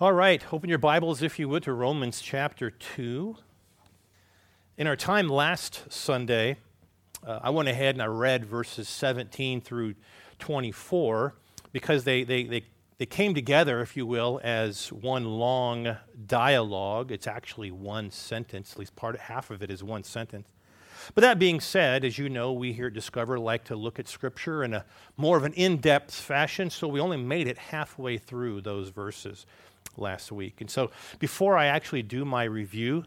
All right, open your Bibles, if you would, to Romans chapter 2. In our time last Sunday, uh, I went ahead and I read verses 17 through 24 because they, they, they, they came together, if you will, as one long dialogue. It's actually one sentence, at least part, half of it is one sentence. But that being said, as you know, we here at Discover like to look at Scripture in a more of an in depth fashion, so we only made it halfway through those verses last week. And so before I actually do my review,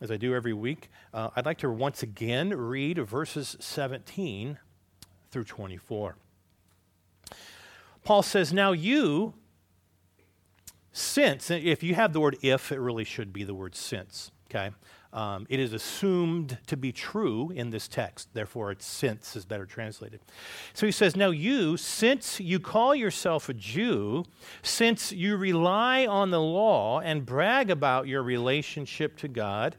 as I do every week, uh, I'd like to once again read verses 17 through 24. Paul says, Now you, since, if you have the word if, it really should be the word since, okay? Um, it is assumed to be true in this text, therefore, its since is better translated. So he says, Now you, since you call yourself a Jew, since you rely on the law and brag about your relationship to God,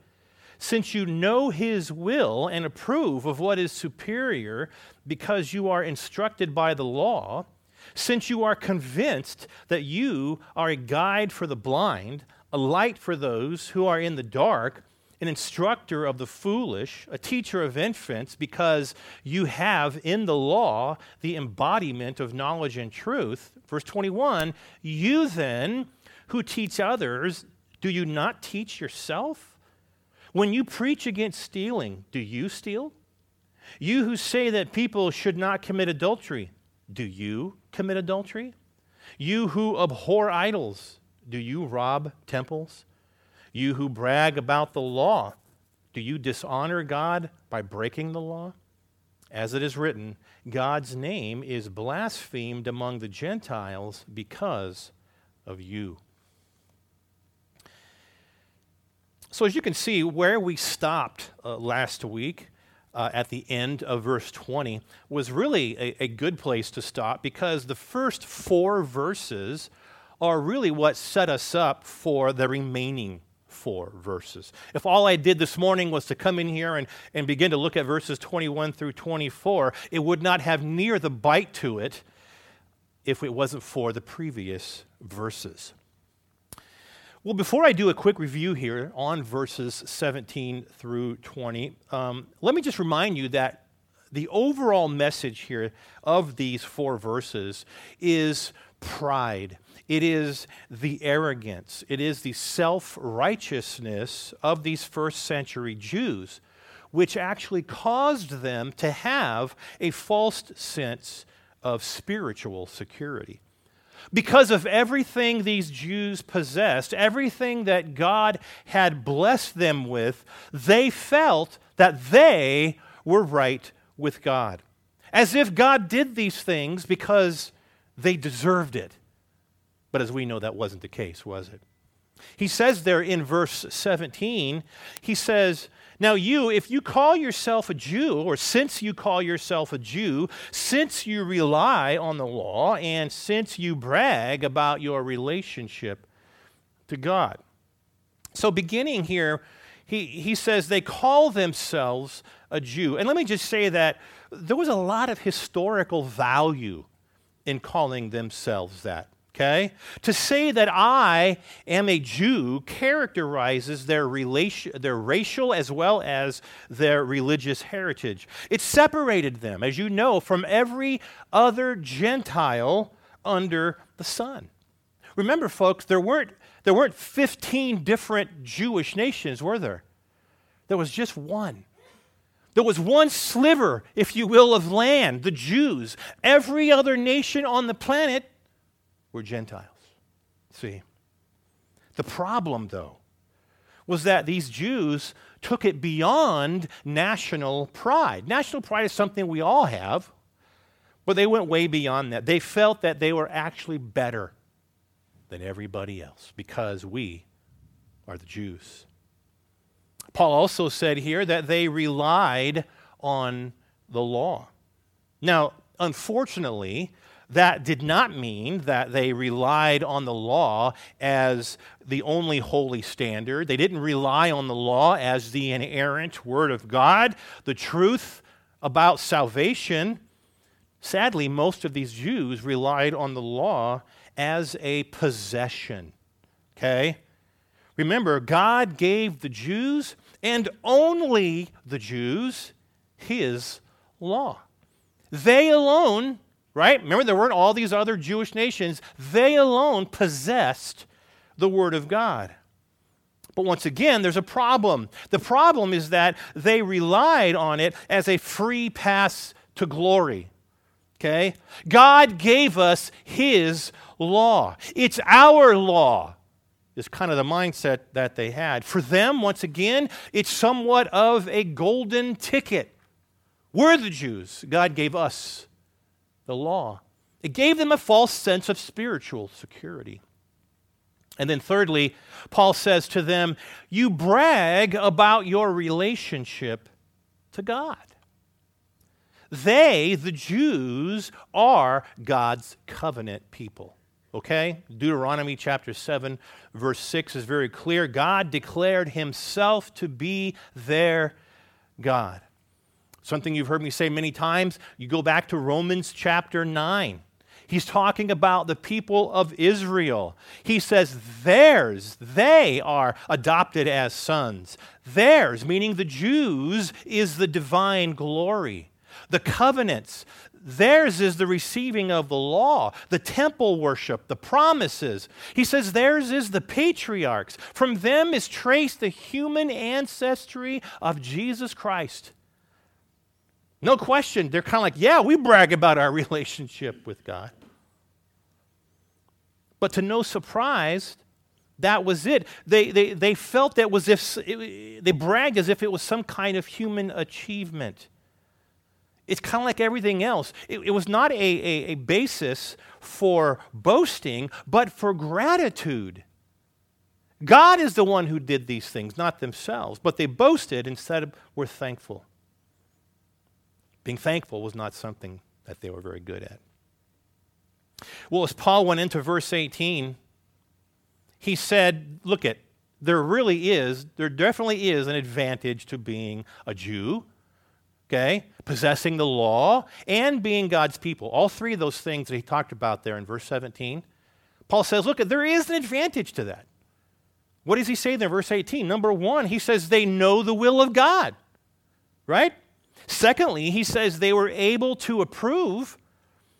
since you know his will and approve of what is superior because you are instructed by the law, since you are convinced that you are a guide for the blind, a light for those who are in the dark, an instructor of the foolish, a teacher of infants, because you have in the law the embodiment of knowledge and truth. Verse 21 You then, who teach others, do you not teach yourself? When you preach against stealing, do you steal? You who say that people should not commit adultery, do you commit adultery? You who abhor idols, do you rob temples? You who brag about the law, do you dishonor God by breaking the law? As it is written, God's name is blasphemed among the Gentiles because of you. So, as you can see, where we stopped uh, last week uh, at the end of verse 20 was really a, a good place to stop because the first four verses are really what set us up for the remaining four verses. If all I did this morning was to come in here and, and begin to look at verses 21 through 24, it would not have near the bite to it if it wasn't for the previous verses. Well, before I do a quick review here on verses 17 through 20, um, let me just remind you that the overall message here of these four verses is pride it is the arrogance, it is the self righteousness of these first century Jews, which actually caused them to have a false sense of spiritual security. Because of everything these Jews possessed, everything that God had blessed them with, they felt that they were right with God. As if God did these things because they deserved it. But as we know, that wasn't the case, was it? He says there in verse 17, he says, Now you, if you call yourself a Jew, or since you call yourself a Jew, since you rely on the law, and since you brag about your relationship to God. So, beginning here, he, he says they call themselves a Jew. And let me just say that there was a lot of historical value in calling themselves that okay? To say that I am a Jew characterizes their, relation, their racial as well as their religious heritage. It separated them, as you know, from every other Gentile under the sun. Remember, folks, there weren't, there weren't 15 different Jewish nations, were there? There was just one. There was one sliver, if you will, of land, the Jews. Every other nation on the planet were Gentiles. See? The problem, though, was that these Jews took it beyond national pride. National pride is something we all have, but they went way beyond that. They felt that they were actually better than everybody else because we are the Jews. Paul also said here that they relied on the law. Now, unfortunately, that did not mean that they relied on the law as the only holy standard. They didn't rely on the law as the inerrant word of God, the truth about salvation. Sadly, most of these Jews relied on the law as a possession Okay? Remember, God gave the Jews and only the Jews his law. They alone, right? Remember, there weren't all these other Jewish nations. They alone possessed the Word of God. But once again, there's a problem. The problem is that they relied on it as a free pass to glory. Okay? God gave us His law. It's our law, is kind of the mindset that they had. For them, once again, it's somewhat of a golden ticket. We're the Jews. God gave us the law. It gave them a false sense of spiritual security. And then, thirdly, Paul says to them, You brag about your relationship to God. They, the Jews, are God's covenant people. Okay? Deuteronomy chapter 7, verse 6 is very clear. God declared himself to be their God. Something you've heard me say many times. You go back to Romans chapter 9. He's talking about the people of Israel. He says, theirs, they are adopted as sons. Theirs, meaning the Jews, is the divine glory. The covenants, theirs is the receiving of the law, the temple worship, the promises. He says theirs is the patriarchs. From them is traced the human ancestry of Jesus Christ. No question. They're kind of like, yeah, we brag about our relationship with God. But to no surprise, that was it. They, they, they felt that was if it, they bragged as if it was some kind of human achievement. It's kind of like everything else. It, it was not a, a, a basis for boasting, but for gratitude. God is the one who did these things, not themselves. But they boasted instead of were thankful. Being thankful was not something that they were very good at. Well, as Paul went into verse 18, he said, Look at, there really is, there definitely is an advantage to being a Jew, okay, possessing the law, and being God's people. All three of those things that he talked about there in verse 17. Paul says, Look, there is an advantage to that. What does he say there in verse 18? Number one, he says they know the will of God, right? Secondly, he says they were able to approve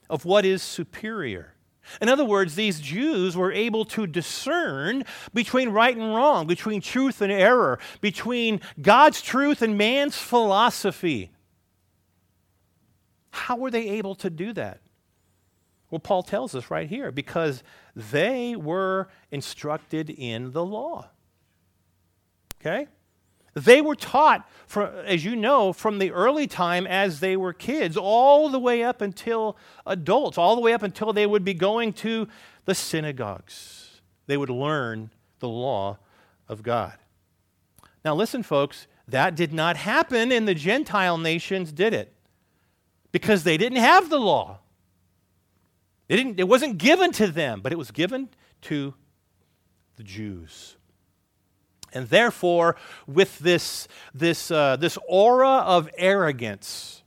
of what is superior. In other words, these Jews were able to discern between right and wrong, between truth and error, between God's truth and man's philosophy. How were they able to do that? Well, Paul tells us right here because they were instructed in the law. Okay? They were taught, for, as you know, from the early time as they were kids, all the way up until adults, all the way up until they would be going to the synagogues. They would learn the law of God. Now, listen, folks, that did not happen in the Gentile nations, did it? Because they didn't have the law. It, wasn't given to them, but it was given to the Jews. And therefore, with this, this, uh, this aura of arrogance,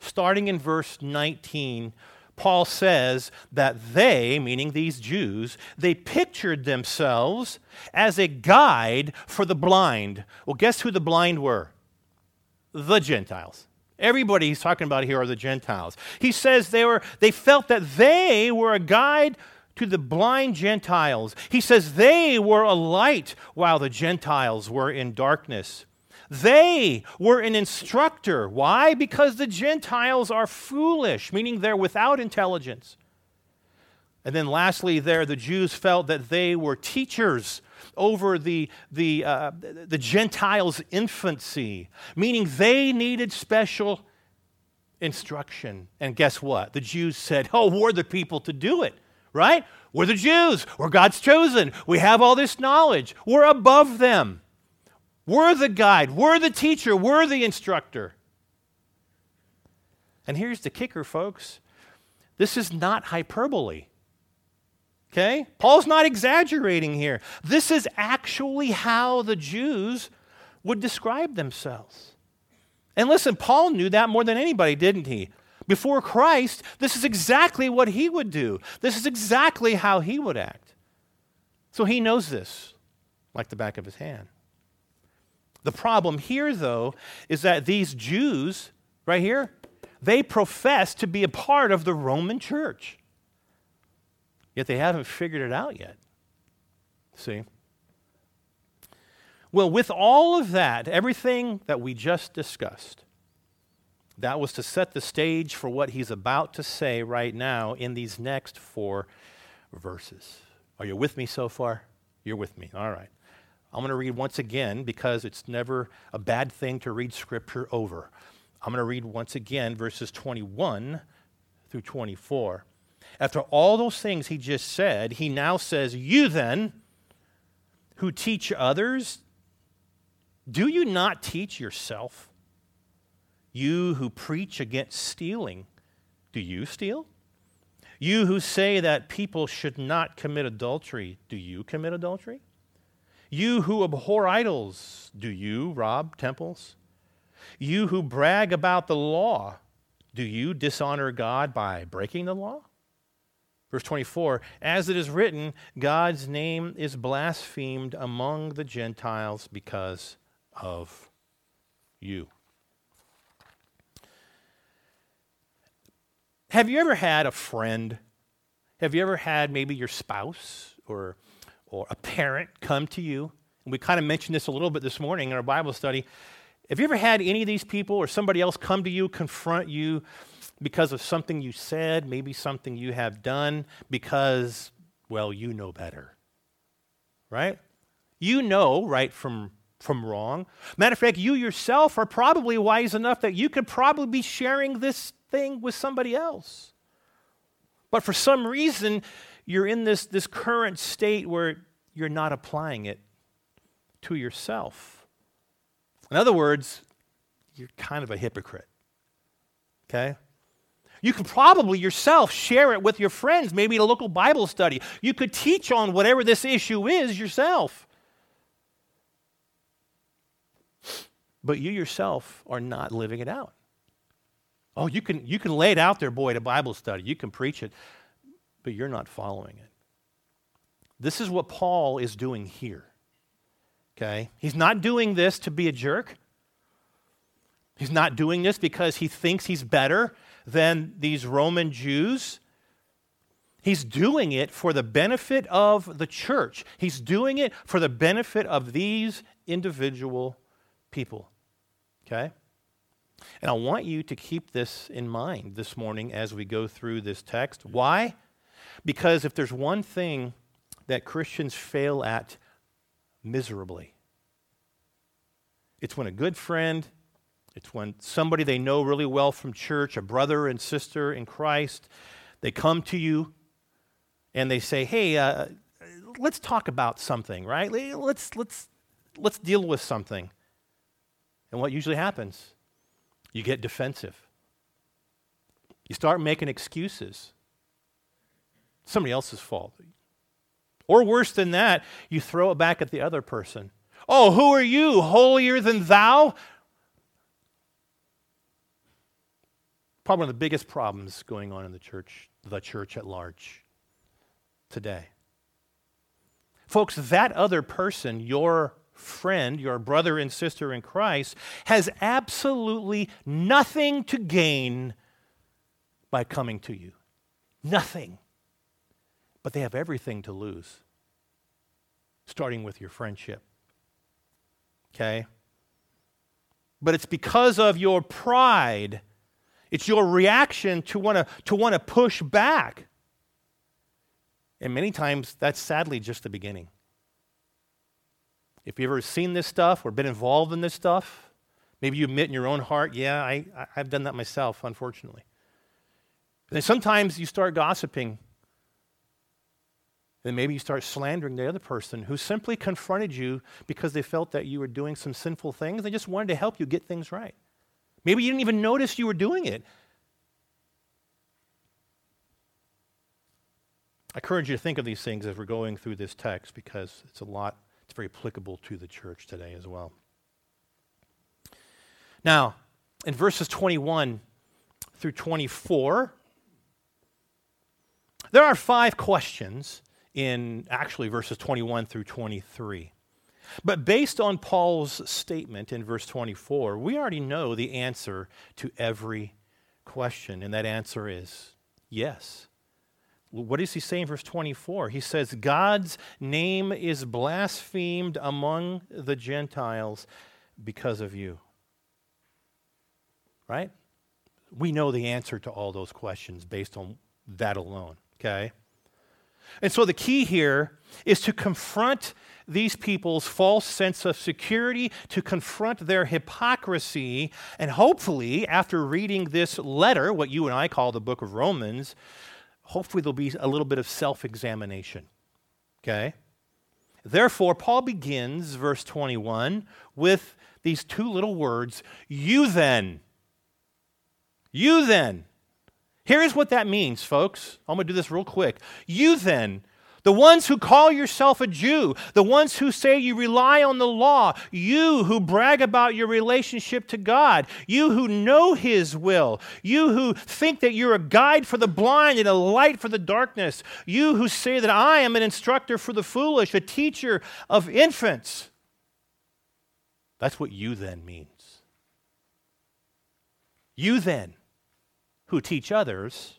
starting in verse 19, Paul says that they, meaning these Jews, they pictured themselves as a guide for the blind. Well, guess who the blind were? The Gentiles. Everybody he's talking about here are the Gentiles. He says they, were, they felt that they were a guide to the blind Gentiles. He says they were a light while the Gentiles were in darkness. They were an instructor. Why? Because the Gentiles are foolish, meaning they're without intelligence. And then lastly, there, the Jews felt that they were teachers over the, the, uh, the Gentiles' infancy, meaning they needed special instruction. And guess what? The Jews said, Oh, we're the people to do it right? We're the Jews. We're God's chosen. We have all this knowledge. We're above them. We're the guide. We're the teacher. We're the instructor. And here's the kicker, folks this is not hyperbole. Okay? Paul's not exaggerating here. This is actually how the Jews would describe themselves. And listen, Paul knew that more than anybody, didn't he? Before Christ, this is exactly what he would do. This is exactly how he would act. So he knows this like the back of his hand. The problem here, though, is that these Jews, right here, they profess to be a part of the Roman church. Yet they haven't figured it out yet. See? Well, with all of that, everything that we just discussed, that was to set the stage for what he's about to say right now in these next four verses. Are you with me so far? You're with me. All right. I'm going to read once again because it's never a bad thing to read scripture over. I'm going to read once again verses 21 through 24. After all those things he just said, he now says, You then, who teach others, do you not teach yourself? You who preach against stealing, do you steal? You who say that people should not commit adultery, do you commit adultery? You who abhor idols, do you rob temples? You who brag about the law, do you dishonor God by breaking the law? Verse 24, as it is written, God's name is blasphemed among the Gentiles because of you. Have you ever had a friend? Have you ever had maybe your spouse or or a parent come to you, and we kind of mentioned this a little bit this morning in our Bible study. Have you ever had any of these people or somebody else come to you, confront you because of something you said, maybe something you have done, because, well, you know better? Right? You know right from, from wrong. Matter of fact, you yourself are probably wise enough that you could probably be sharing this thing with somebody else. But for some reason, you're in this, this current state where you're not applying it to yourself. In other words, you're kind of a hypocrite. Okay? You could probably yourself share it with your friends, maybe at a local Bible study. You could teach on whatever this issue is yourself. But you yourself are not living it out. Oh, you can, you can lay it out there, boy, at a Bible study. You can preach it but you're not following it. This is what Paul is doing here. Okay? He's not doing this to be a jerk. He's not doing this because he thinks he's better than these Roman Jews. He's doing it for the benefit of the church. He's doing it for the benefit of these individual people. Okay? And I want you to keep this in mind this morning as we go through this text. Why? Because if there's one thing that Christians fail at miserably, it's when a good friend, it's when somebody they know really well from church, a brother and sister in Christ, they come to you and they say, "Hey, uh, let's talk about something, right? Let's let's let's deal with something." And what usually happens? You get defensive. You start making excuses somebody else's fault. Or worse than that, you throw it back at the other person. Oh, who are you? Holier than thou? Probably one of the biggest problems going on in the church, the church at large today. Folks, that other person, your friend, your brother and sister in Christ, has absolutely nothing to gain by coming to you. Nothing but they have everything to lose, starting with your friendship. Okay? But it's because of your pride. It's your reaction to want to to want to push back. And many times that's sadly just the beginning. If you've ever seen this stuff or been involved in this stuff, maybe you admit in your own heart, yeah, I, I've done that myself, unfortunately. And sometimes you start gossiping then maybe you start slandering the other person who simply confronted you because they felt that you were doing some sinful things. They just wanted to help you get things right. Maybe you didn't even notice you were doing it. I encourage you to think of these things as we're going through this text because it's a lot, it's very applicable to the church today as well. Now, in verses 21 through 24, there are five questions in actually verses 21 through 23. But based on Paul's statement in verse 24, we already know the answer to every question, and that answer is yes. What does he say in verse 24? He says, God's name is blasphemed among the Gentiles because of you. Right? We know the answer to all those questions based on that alone, okay? And so the key here is to confront these people's false sense of security, to confront their hypocrisy, and hopefully, after reading this letter, what you and I call the book of Romans, hopefully there'll be a little bit of self examination. Okay? Therefore, Paul begins verse 21 with these two little words You then. You then. Here's what that means, folks. I'm going to do this real quick. You then, the ones who call yourself a Jew, the ones who say you rely on the law, you who brag about your relationship to God, you who know His will, you who think that you're a guide for the blind and a light for the darkness, you who say that I am an instructor for the foolish, a teacher of infants. That's what you then means. You then who teach others,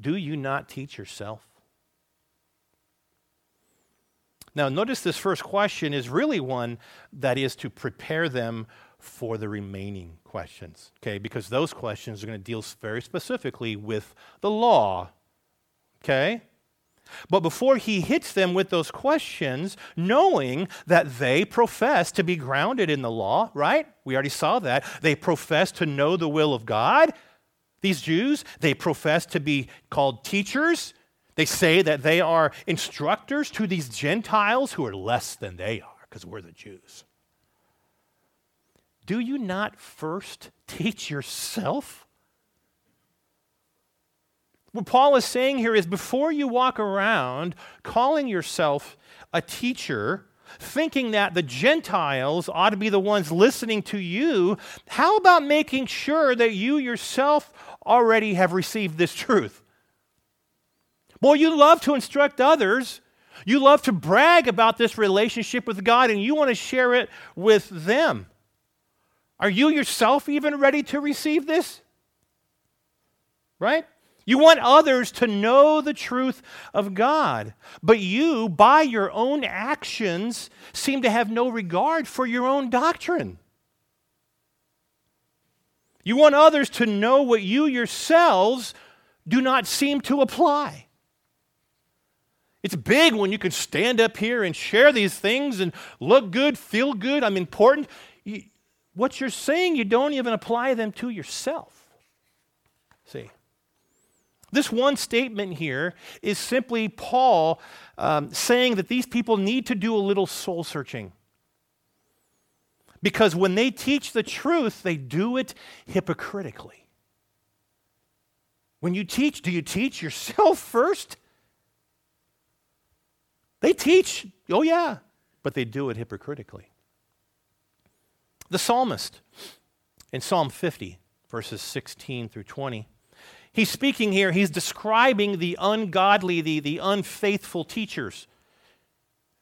do you not teach yourself? Now, notice this first question is really one that is to prepare them for the remaining questions, okay? Because those questions are going to deal very specifically with the law, okay? But before he hits them with those questions, knowing that they profess to be grounded in the law, right? We already saw that. They profess to know the will of God. These Jews, they profess to be called teachers. They say that they are instructors to these Gentiles who are less than they are because we're the Jews. Do you not first teach yourself? What Paul is saying here is before you walk around calling yourself a teacher, thinking that the Gentiles ought to be the ones listening to you, how about making sure that you yourself already have received this truth. Boy, you love to instruct others. You love to brag about this relationship with God and you want to share it with them. Are you yourself even ready to receive this? Right? You want others to know the truth of God, but you, by your own actions, seem to have no regard for your own doctrine. You want others to know what you yourselves do not seem to apply. It's big when you can stand up here and share these things and look good, feel good, I'm important. what you're saying, you don't even apply them to yourself. See? This one statement here is simply Paul um, saying that these people need to do a little soul searching. Because when they teach the truth, they do it hypocritically. When you teach, do you teach yourself first? They teach, oh yeah, but they do it hypocritically. The psalmist in Psalm 50, verses 16 through 20, he's speaking here, he's describing the ungodly, the, the unfaithful teachers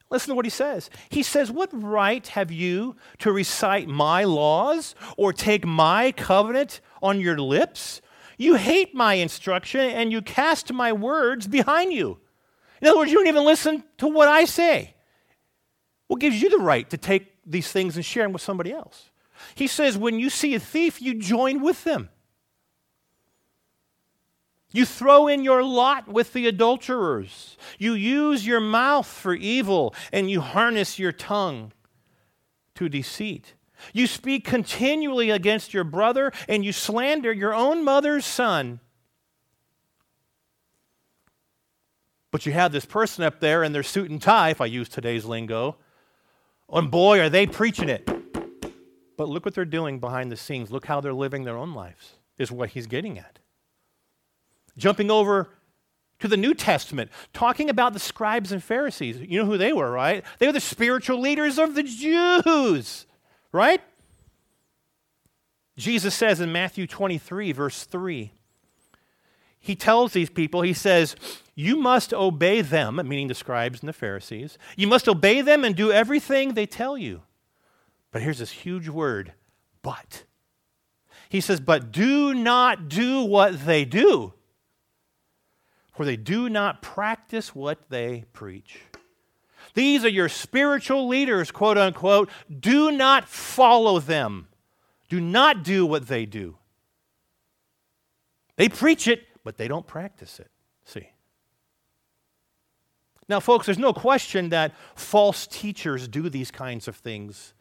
Listen to what he says. He says, What right have you to recite my laws or take my covenant on your lips? You hate my instruction and you cast my words behind you. In other words, you don't even listen to what I say. What gives you the right to take these things and share them with somebody else? He says, When you see a thief, you join with them. You throw in your lot with the adulterers. You use your mouth for evil and you harness your tongue to deceit. You speak continually against your brother and you slander your own mother's son. But you have this person up there in their suit and tie, if I use today's lingo, and boy, are they preaching it. But look what they're doing behind the scenes. Look how they're living their own lives, is what he's getting at. Jumping over to the New Testament, talking about the scribes and Pharisees. You know who they were, right? They were the spiritual leaders of the Jews, right? Jesus says in Matthew 23, verse 3, he tells these people, he says, You must obey them, meaning the scribes and the Pharisees. You must obey them and do everything they tell you. But here's this huge word, but. He says, But do not do what they do, for they do not practice what they preach. These are your spiritual leaders, quote unquote. Do not follow them. Do not do what they do. They preach it, but they don't practice it. See? Now, folks, there's no question that false teachers do these kinds of things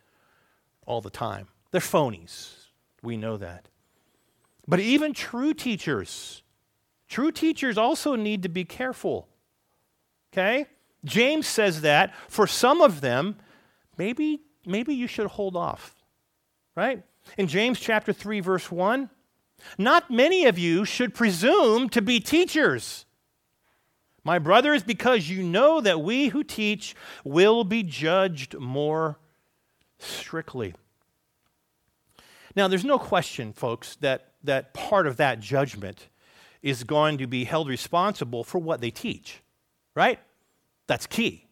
all the time. They're phonies. We know that. But even true teachers, true teachers also need to be careful. Okay? James says that for some of them, maybe, maybe you should hold off. Right? In James chapter 3, verse 1, not many of you should presume to be teachers. My brothers, because you know that we who teach will be judged more strictly. Now, there's no question, folks, that, that part of that judgment is going to be held responsible for what they teach, right? That's key.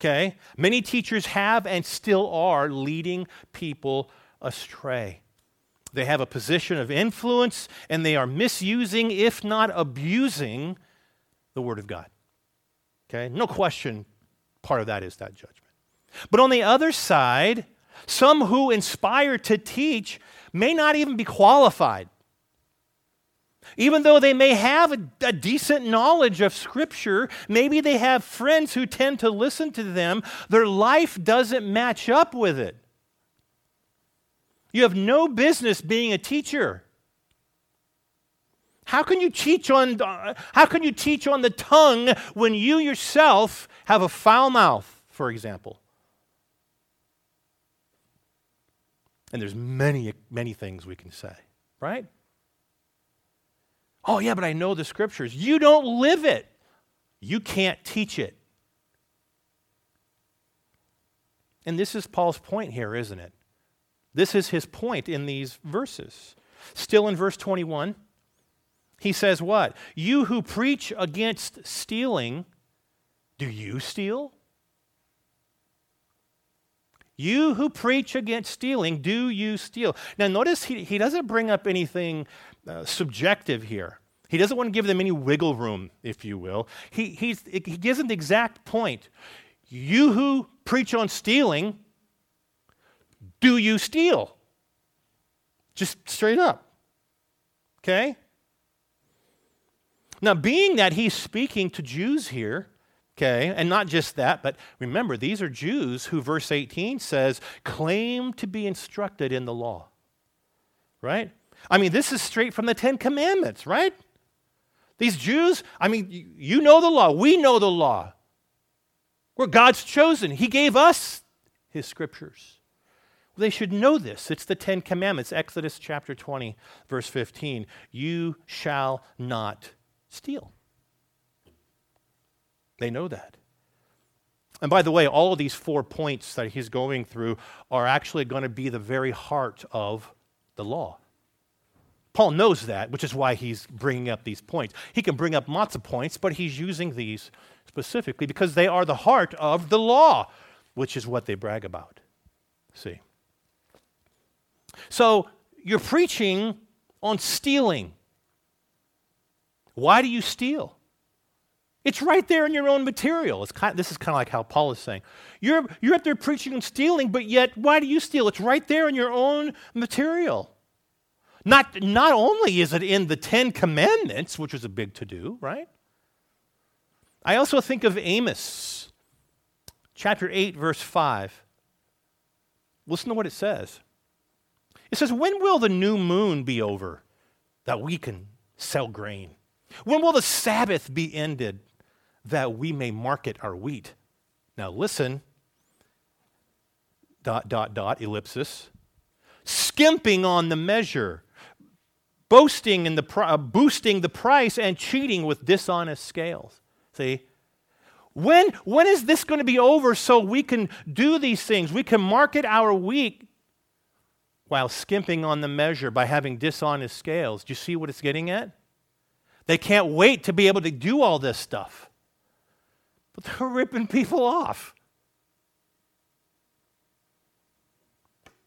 Okay? Many teachers have and still are leading people astray. They have a position of influence and they are misusing, if not abusing, the Word of God. Okay? No question, part of that is that judgment. But on the other side, some who inspire to teach may not even be qualified. Even though they may have a, a, decent knowledge of Scripture, maybe they have friends who tend to listen to them, their life doesn't match up with it. You have no business being a teacher. How can you teach on how can you teach on the tongue when you yourself have a foul mouth, for example? And there's many, many things we can say, right? Oh, yeah, but I know the scriptures. You don't live it, you can't teach it. And this is Paul's point here, isn't it? This is his point in these verses. Still in verse 21, he says, What? You who preach against stealing, do you steal? You who preach against stealing, do you steal? Now, notice he, he doesn't bring up anything uh, subjective here. He doesn't want to give them any wiggle room, if you will. He, he gives the exact point. You who preach on stealing, do you steal? Just straight up. Okay? Now, being that he's speaking to Jews here, Okay, and not just that, but remember, these are Jews who, verse 18 says, claim to be instructed in the law. Right? I mean, this is straight from the Ten Commandments, right? These Jews, I mean, you know the law. We know the law. We're God's chosen. He gave us His scriptures. They should know this. It's the Ten Commandments, Exodus chapter 20, verse 15. You shall not steal. They know that. And by the way, all of these four points that he's going through are actually going to be the very heart of the law. Paul knows that, which is why he's bringing up these points. He can bring up lots of points, but he's using these specifically because they are the heart of the law, which is what they brag about. See? So you're preaching on stealing. Why do you steal? It's right there in your own material. It's kind of, this is kind of like how Paul is saying. You're, you're up there preaching on stealing, but yet, why do you steal? It's right there in your own material. Not, not only is it in the Ten Commandments, which was a big to do, right? I also think of Amos, chapter 8, verse 5. Listen to what it says. It says, When will the new moon be over that we can sell grain? When will the Sabbath be ended that we may market our wheat. Now listen, dot, dot, dot, ellipsis. Skimping on the measure, boasting in the, uh, boosting the price and cheating with dishonest scales. See? When, when is this going to be over so we can do these things? We can market our wheat while skimping on the measure by having dishonest scales. Do you see what it's getting at? They can't wait to be able to do all this stuff. But they're ripping people off.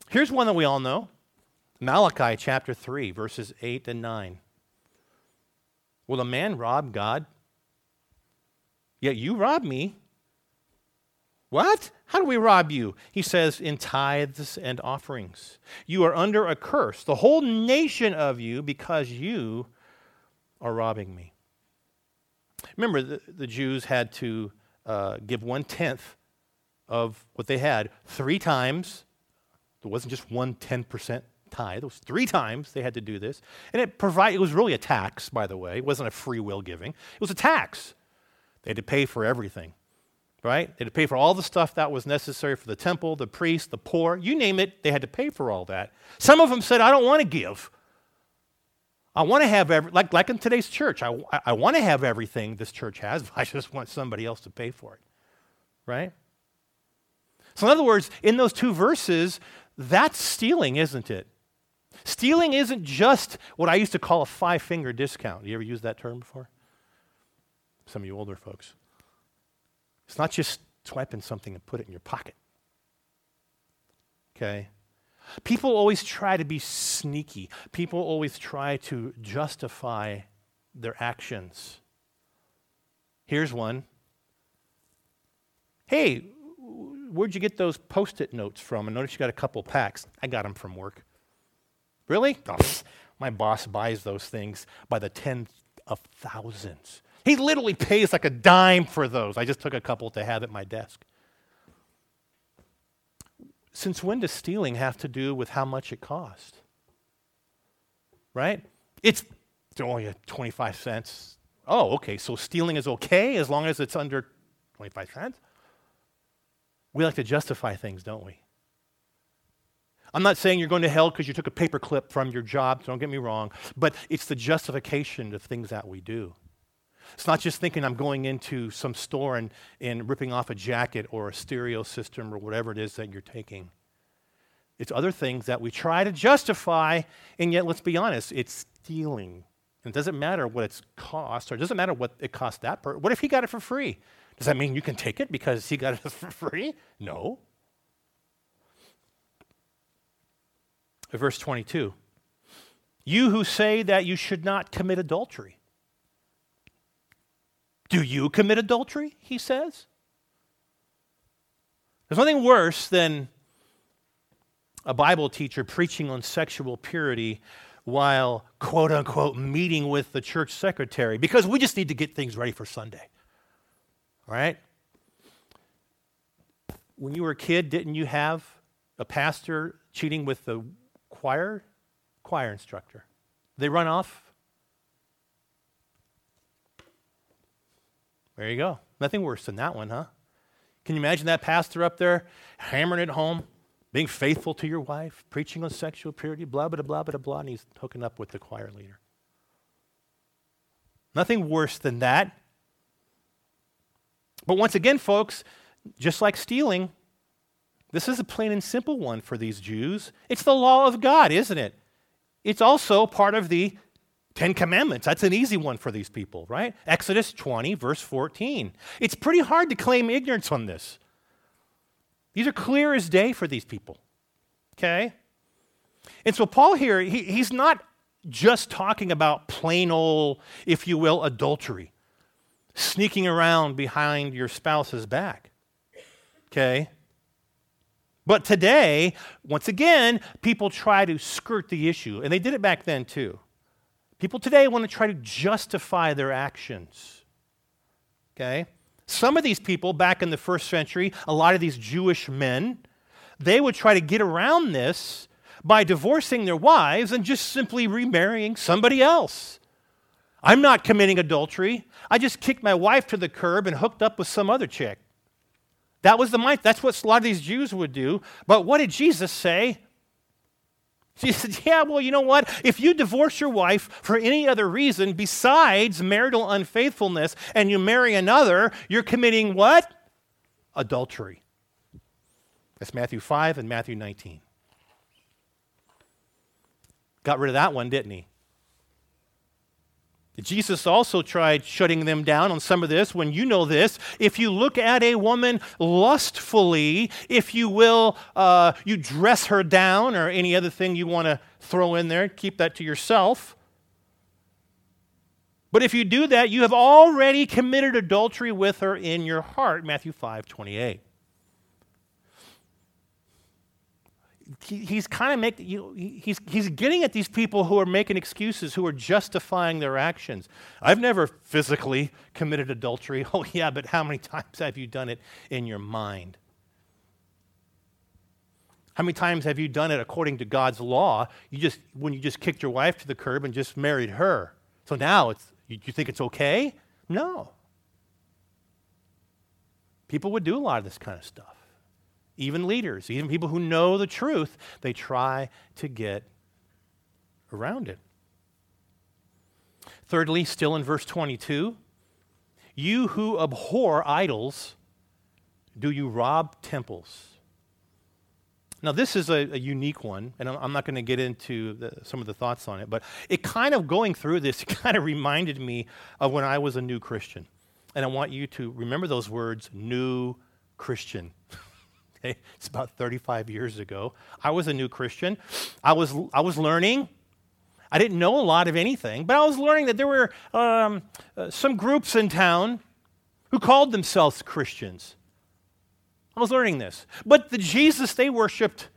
Here's one that we all know Malachi chapter 3, verses 8 and 9. Will a man rob God? Yet you rob me. What? How do we rob you? He says, in tithes and offerings. You are under a curse, the whole nation of you, because you are robbing me. Remember, the, the Jews had to uh, give one tenth of what they had three times. There wasn't just one 10% tithe. It was three times they had to do this. And it, provide, it was really a tax, by the way. It wasn't a free will giving, it was a tax. They had to pay for everything right? They had to pay for all the stuff that was necessary for the temple, the priests, the poor, you name it, they had to pay for all that. Some of them said, I don't want to give. I want to have every, like, like in today's church, I, I want to have everything this church has, but I just want somebody else to pay for it, right? So, in other words, in those two verses, that's stealing, isn't it? Stealing isn't just what I used to call a five finger discount. You ever used that term before? Some of you older folks. It's not just swiping something and put it in your pocket. Okay? People always try to be sneaky. People always try to justify their actions. Here's one. Hey, where'd you get those post it notes from? I noticed you got a couple packs. I got them from work. Really? Oh, my boss buys those things by the tens of thousands. He literally pays like a dime for those. I just took a couple to have at my desk. Since when does stealing have to do with how much it cost? Right? It's oh, only 25 cents. Oh, okay, so stealing is okay as long as it's under 25 cents? We like to justify things, don't we? I'm not saying you're going to hell because you took a paper clip from your job, don't get me wrong, but it's the justification of things that we do. It's not just thinking I'm going into some store and, and ripping off a jacket or a stereo system or whatever it is that you're taking. It's other things that we try to justify, and yet, let's be honest, it's stealing. And it doesn't matter what it's cost, or it doesn't matter what it cost that person. What if he got it for free? Does that mean you can take it because he got it for free? No. Verse 22 You who say that you should not commit adultery. Do you commit adultery? He says. There's nothing worse than a Bible teacher preaching on sexual purity while, quote unquote, meeting with the church secretary because we just need to get things ready for Sunday. All right? When you were a kid, didn't you have a pastor cheating with the choir? Choir instructor. They run off There you go. Nothing worse than that one, huh? Can you imagine that pastor up there hammering it home, being faithful to your wife, preaching on sexual purity, blah, blah, blah, blah, blah, and he's hooking up with the choir leader? Nothing worse than that. But once again, folks, just like stealing, this is a plain and simple one for these Jews. It's the law of God, isn't it? It's also part of the Ten Commandments, that's an easy one for these people, right? Exodus 20, verse 14. It's pretty hard to claim ignorance on this. These are clear as day for these people, okay? And so, Paul here, he, he's not just talking about plain old, if you will, adultery, sneaking around behind your spouse's back, okay? But today, once again, people try to skirt the issue, and they did it back then too. People today want to try to justify their actions. Okay? Some of these people back in the first century, a lot of these Jewish men, they would try to get around this by divorcing their wives and just simply remarrying somebody else. I'm not committing adultery. I just kicked my wife to the curb and hooked up with some other chick. That was the mind. That's what a lot of these Jews would do. But what did Jesus say? She said, Yeah, well, you know what? If you divorce your wife for any other reason besides marital unfaithfulness and you marry another, you're committing what? Adultery. That's Matthew 5 and Matthew 19. Got rid of that one, didn't he? Jesus also tried shutting them down on some of this when you know this. If you look at a woman lustfully, if you will, uh, you dress her down or any other thing you want to throw in there, keep that to yourself. But if you do that, you have already committed adultery with her in your heart. Matthew 5 28. He, he's kind of making, know, he's, he's getting at these people who are making excuses, who are justifying their actions. I've never physically committed adultery. Oh, yeah, but how many times have you done it in your mind? How many times have you done it according to God's law? You just when you just kicked your wife to the curb and just married her. So now it's you, you think it's okay? No. People would do a lot of this kind of stuff even leaders, even people who know the truth, they try to get around it. Thirdly, still in verse 22, you who abhor idols, do you rob temples? Now, this is a, a unique one, and I'm, I'm not going to get into the, some of the thoughts on it, but it kind of going through this kind of reminded me of when I was a new Christian. And I want you to remember those words, new Christian. Okay? It's about 35 years ago. I was a new Christian. I was, I was learning. I didn't know a lot of anything, but I was learning that there were um, uh, some groups in town who called themselves Christians. I was learning this. But the Jesus they worshiped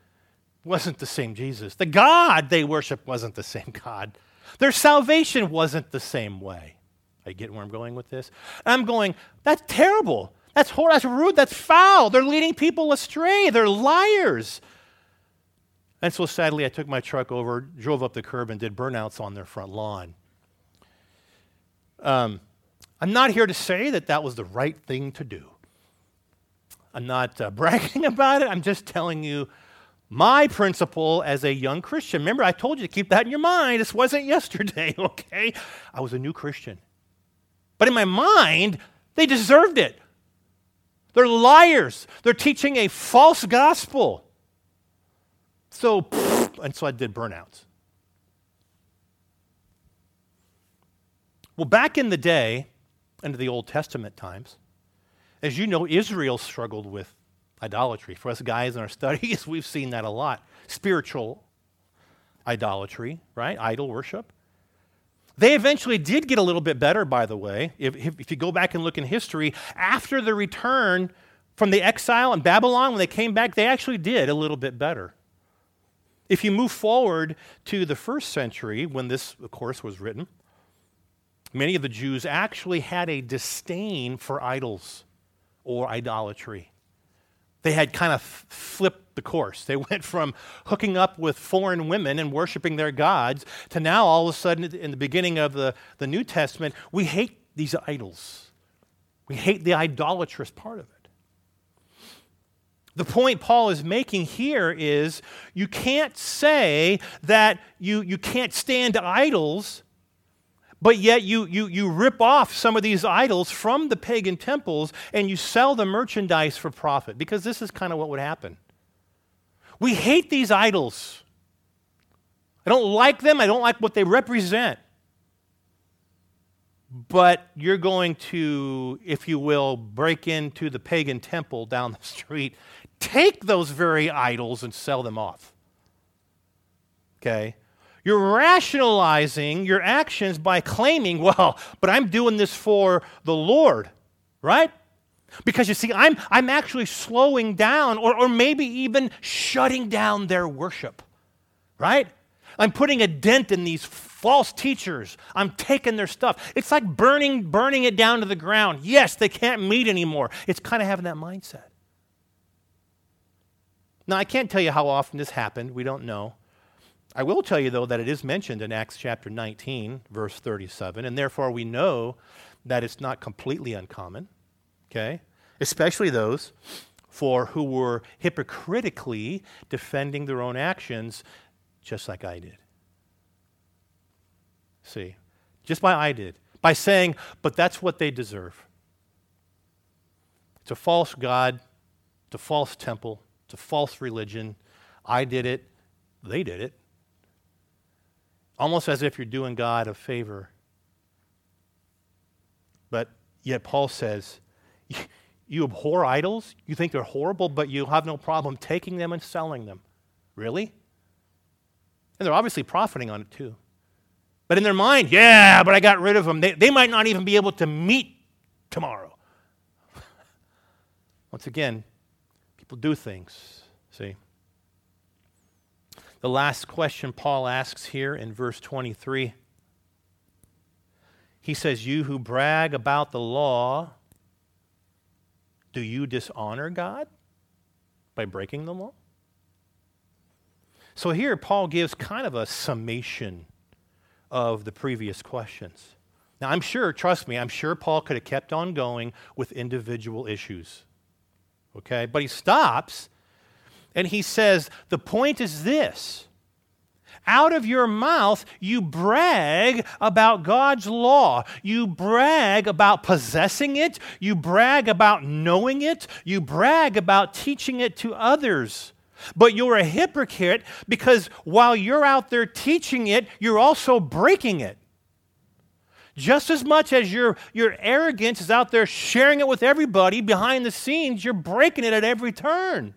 wasn't the same Jesus. The God they worshiped wasn't the same God. Their salvation wasn't the same way. I get where I'm going with this? I'm going, that's terrible. That's horrible. That's rude. That's foul. They're leading people astray. They're liars. And so sadly, I took my truck over, drove up the curb, and did burnouts on their front lawn. Um, I'm not here to say that that was the right thing to do. I'm not uh, bragging about it. I'm just telling you my principle as a young Christian. Remember, I told you to keep that in your mind. This wasn't yesterday, okay? I was a new Christian. But in my mind, they deserved it. They're liars. They're teaching a false gospel. So, and so I did burnouts. Well, back in the day, into the Old Testament times, as you know, Israel struggled with idolatry. For us guys in our studies, we've seen that a lot. Spiritual idolatry, right? Idol worship. They eventually did get a little bit better, by the way. If, if, you go back and look in history, after the return from the exile in Babylon, when they came back, they actually did a little bit better. If you move forward to the first century, when this, of course, was written, many of the Jews actually had a disdain for idols or idolatry. They had kind of flipped the course. They went from hooking up with foreign women and worshiping their gods to now, all of a sudden, in the beginning of the, the New Testament, we hate these idols. We hate the idolatrous part of it. The point Paul is making here is you can't say that you, you can't stand idols but yet you, you, you rip off some of these idols from the pagan temples and you sell the merchandise for profit because this is kind of what would happen. We hate these idols. I don't like them, I don't like what they represent. But you're going to, if you will, break into the pagan temple down the street, take those very idols and sell them off. Okay? You're rationalizing your actions by claiming, well, but I'm doing this for the Lord, right? Because you see, I'm, I'm actually slowing down or, or maybe even shutting down their worship, right? I'm putting a dent in these false teachers. I'm taking their stuff. It's like burning, burning it down to the ground. Yes, they can't meet anymore. It's kind of having that mindset. Now, I can't tell you how often this happened. We don't know. I will tell you, though, that it is mentioned in Acts chapter 19, verse 37, and therefore we know that it's not completely uncommon, okay? Especially those for who were hypocritically defending their own actions, just like I did. See, just by I did, by saying, but that's what they deserve. It's a false God, it's a false temple, it's a false religion. I did it, they did it almost as if you're doing God a favor But yet, Paul says, You abhor idols? You think they're horrible, but you have no problem taking them and selling them. Really? And they're obviously profiting on it too. But in their mind, yeah, but I got rid of them. They, they might not even be able to meet tomorrow. Once again, people do things, see? The last question Paul asks here in verse 23 he says, You who brag about the law, do you dishonor God by breaking the law? So here, Paul gives kind of a summation of the previous questions. Now, I'm sure, trust me, I'm sure Paul could have kept on going with individual issues. Okay? But he stops and he says, The point is this out of your mouth, you brag about God's law. You brag about possessing it. You brag about knowing it. You brag about teaching it to others. But you're a hypocrite because while you're out there teaching it, you're also breaking it. Just as much as your, your arrogance is out there sharing it with everybody behind the scenes, you're breaking it at every turn.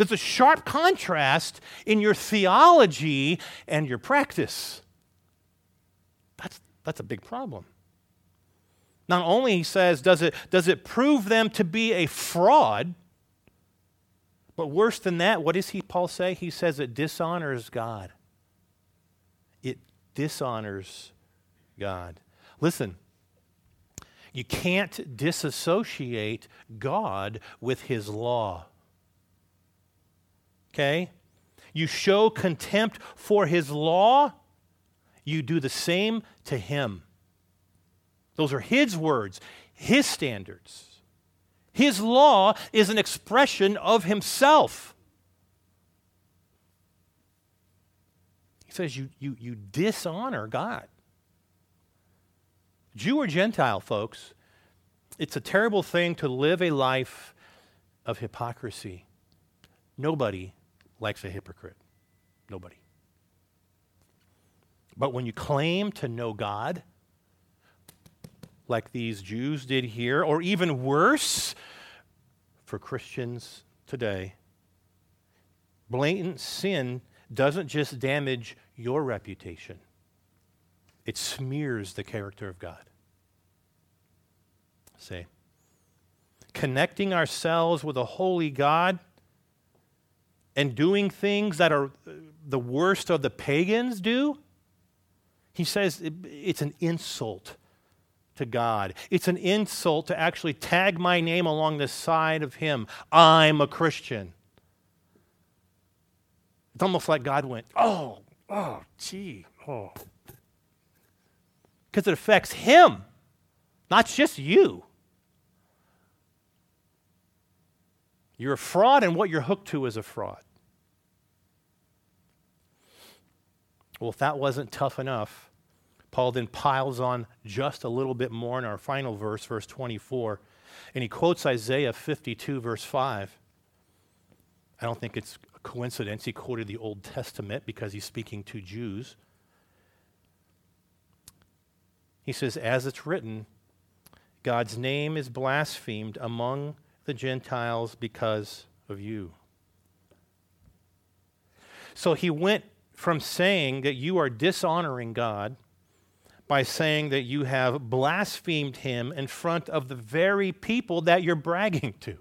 There's a sharp contrast in your theology and your practice. That's, that's a big problem. Not only, he says, does it, does it prove them to be a fraud, but worse than that, what does he, Paul say? He says it dishonors God. It dishonors God. Listen, you can't disassociate God with his law okay? You show contempt for his law, you do the same to him. Those are his words, his standards. His law is an expression of himself. He says you, you, you dishonor God. Jew or Gentile, folks, it's a terrible thing to live a life of hypocrisy. Nobody likes a hypocrite? Nobody. But when you claim to know God, like these Jews did here, or even worse for Christians today, blatant sin doesn't just damage your reputation, it smears the character of God. Say, Connecting ourselves with a holy God and doing things that are the worst of the pagans do, he says it's an insult to God. It's an insult to actually tag my name along the side of him. I'm a Christian. It's almost like God went, oh, oh, gee, oh. Because it affects him, not just you. You're a fraud, and what you're hooked to is a fraud. Well, if that wasn't tough enough, Paul then piles on just a little bit more in our final verse, verse 24, and he quotes Isaiah 52, verse 5. I don't think it's a coincidence he quoted the Old Testament because he's speaking to Jews. He says, As it's written, God's name is blasphemed among the Gentiles because of you. So he went from saying that you are dishonoring God by saying that you have blasphemed him in front of the very people that you're bragging to.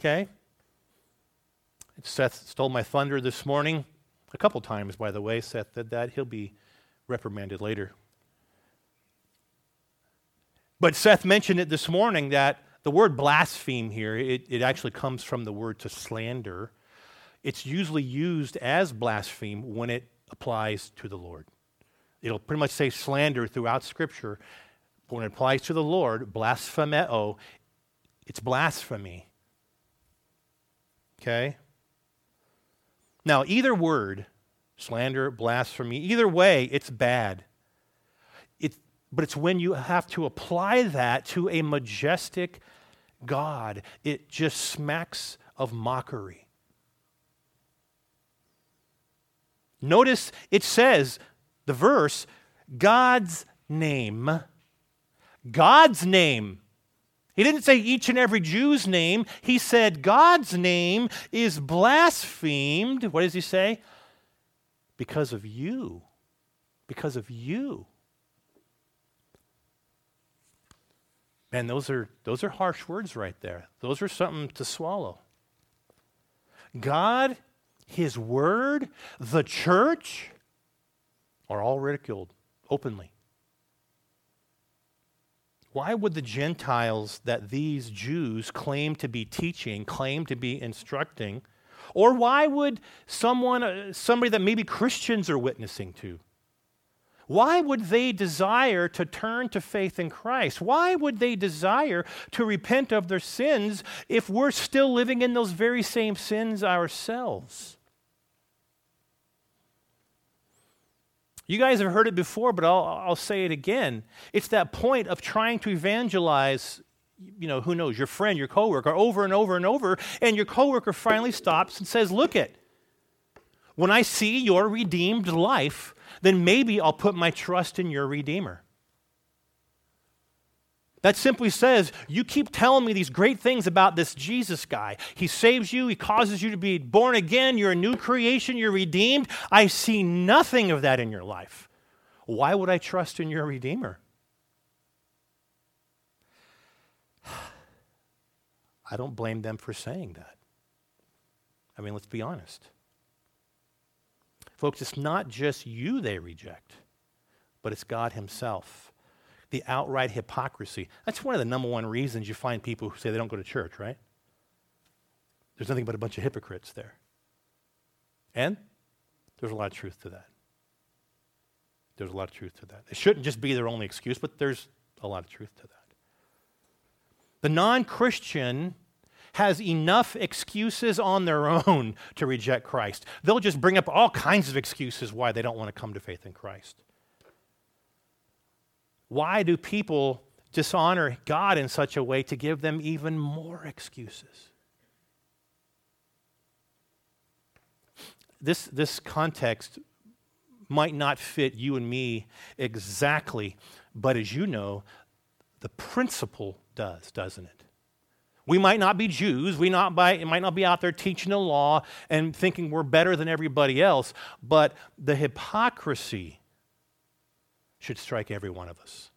Okay? Seth stole my thunder this morning. A couple times, by the way. Seth did that. He'll be reprimanded later. But Seth mentioned it this morning that the word blaspheme here, it, it actually comes from the word to slander it's usually used as blaspheme when it applies to the Lord. It'll pretty much say slander throughout Scripture. But when it applies to the Lord, blasphemeo, it's blasphemy. Okay? Now, either word, slander, blasphemy, either way, it's bad. It, but it's when you have to apply that to a majestic God, it just smacks of mockery. Notice it says, the verse, God's name. God's name. He didn't say each and every Jew's name. He said God's name is blasphemed. What does he say? Because of you. Because of you. Man, those are, those are harsh words right there. Those are something to swallow. God, His Word, the church are all ridiculed openly. Why would the Gentiles that these Jews claim to be teaching, claim to be instructing, or why would someone, uh, somebody that maybe Christians are witnessing to, why would they desire to turn to faith in Christ? Why would they desire to repent of their sins if we're still living in those very same sins ourselves? You guys have heard it before, but I'll, I'll say it again. It's that point of trying to evangelize, you know, who knows, your friend, your coworker, over and over and over, and your coworker finally stops and says, Look it, when I see your redeemed life, then maybe I'll put my trust in your Redeemer. That simply says, you keep telling me these great things about this Jesus guy. He saves you, he causes you to be born again, you're a new creation, you're redeemed. I see nothing of that in your life. Why would I trust in your Redeemer? I don't blame them for saying that. I mean, let's be honest. Folks, it's not just you they reject, but it's God Himself. The outright hypocrisy. That's one of the number one reasons you find people who say they don't go to church, right? There's nothing but a bunch of hypocrites there. And there's a lot of truth to that. There's a lot of truth to that. It shouldn't just be their only excuse, but there's a lot of truth to that. The non Christian has enough excuses on their own to reject Christ. They'll just bring up all kinds of excuses why they don't want to come to faith in Christ. Why do people dishonor God in such a way to give them even more excuses? This, this context might not fit you and me exactly, but as you know, the principle does, doesn't it? We might not be Jews. We not by, might not be out there teaching the law and thinking we're better than everybody else, but the hypocrisy should strike every one of us.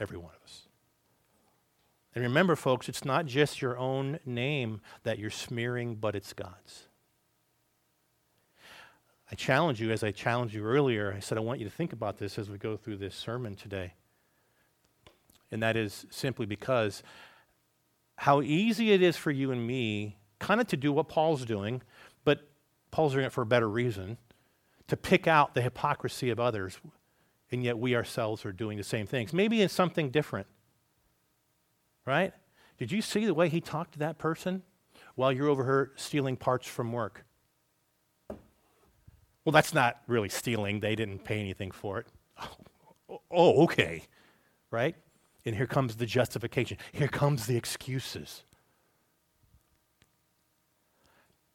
Every one of us. And remember, folks, it's not just your own name that you're smearing, but it's God's. I challenge you, as I challenged you earlier, I said I want you to think about this as we go through this sermon today. And that is simply because how easy it is for you and me kind of to do what Paul's doing, but Paul's doing it for a better reason, to pick out the hypocrisy of others, and yet we ourselves are doing the same things. Maybe in something different. Right? Did you see the way he talked to that person while you're over here stealing parts from work? Well, that's not really stealing. They didn't pay anything for it. Oh, oh okay. Right? And here comes the justification. Here comes the excuses.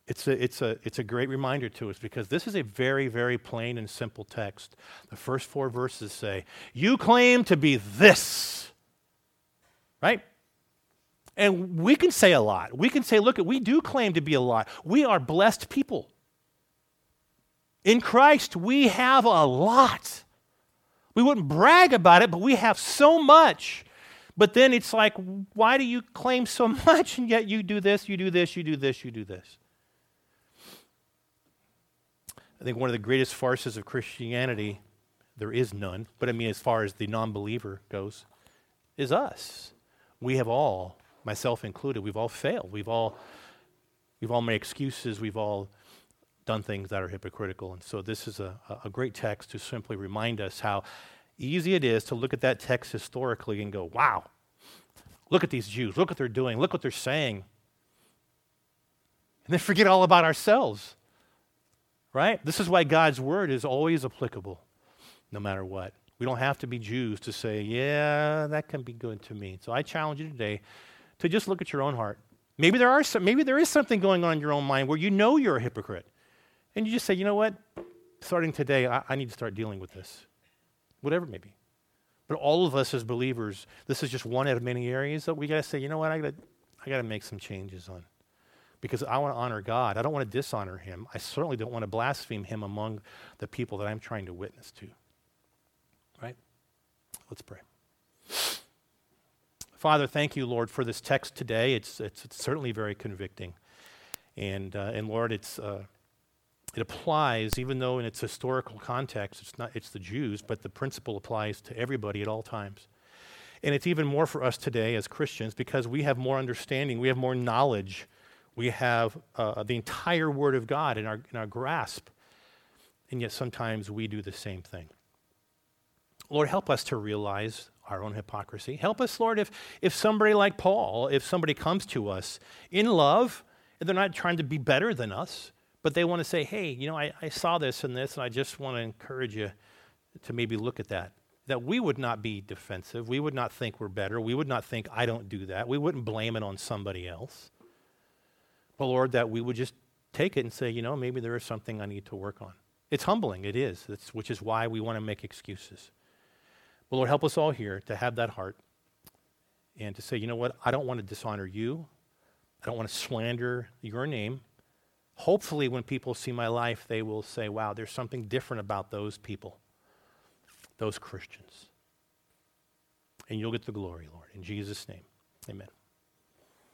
It's a, it's, a, it's a great reminder to us because this is a very, very plain and simple text. The first four verses say, You claim to be this, right? And we can say a lot. We can say, Look, we do claim to be a lot. We are blessed people. In Christ, we have a lot. We wouldn't brag about it, but we have so much. But then it's like, why do you claim so much and yet you do this, you do this, you do this, you do this? I think one of the greatest farces of Christianity, there is none, but I mean, as far as the non believer goes, is us. We have all, myself included, we've all failed. We've all, we've all made excuses. We've all done things that are hypocritical. And so this is a, a great text to simply remind us how easy it is to look at that text historically and go, wow, look at these Jews, look what they're doing, look what they're saying. And then forget all about ourselves. Right? This is why God's word is always applicable, no matter what. We don't have to be Jews to say, yeah, that can be good to me. So I challenge you today to just look at your own heart. Maybe there, are some, maybe there is something going on in your own mind where you know you're a hypocrite. And you just say, you know what? starting today, I, I need to start dealing with this, whatever it may be. But all of us as believers, this is just one out of many areas that we got to say, you know what, I got to I got to make some changes on. Because I want to honor God. I don't want to dishonor him. I certainly don't want to blaspheme him among the people that I'm trying to witness to. Right? Let's pray. Father, thank you, Lord, for this text today. It's, it's, it's certainly very convicting. And, uh, and Lord, it's, uh, it applies, even though in its historical context, it's, not, it's the Jews, but the principle applies to everybody at all times. And it's even more for us today as Christians because we have more understanding, we have more knowledge, we have uh, the entire Word of God in our, in our grasp. And yet sometimes we do the same thing. Lord, help us to realize our own hypocrisy. Help us, Lord, if, if somebody like Paul, if somebody comes to us in love, and they're not trying to be better than us, but they want to say, hey, you know, I, I saw this and this, and I just want to encourage you to maybe look at that. That we would not be defensive. We would not think we're better. We would not think, I don't do that. We wouldn't blame it on somebody else. But Lord, that we would just take it and say, you know, maybe there is something I need to work on. It's humbling, it is, it's, which is why we want to make excuses. But Lord, help us all here to have that heart and to say, you know what, I don't want to dishonor you. I don't want to slander your name hopefully, when people see my life, they will say, wow, there's something different about those people, those Christians. And you'll get the glory, Lord. In Jesus' name, amen.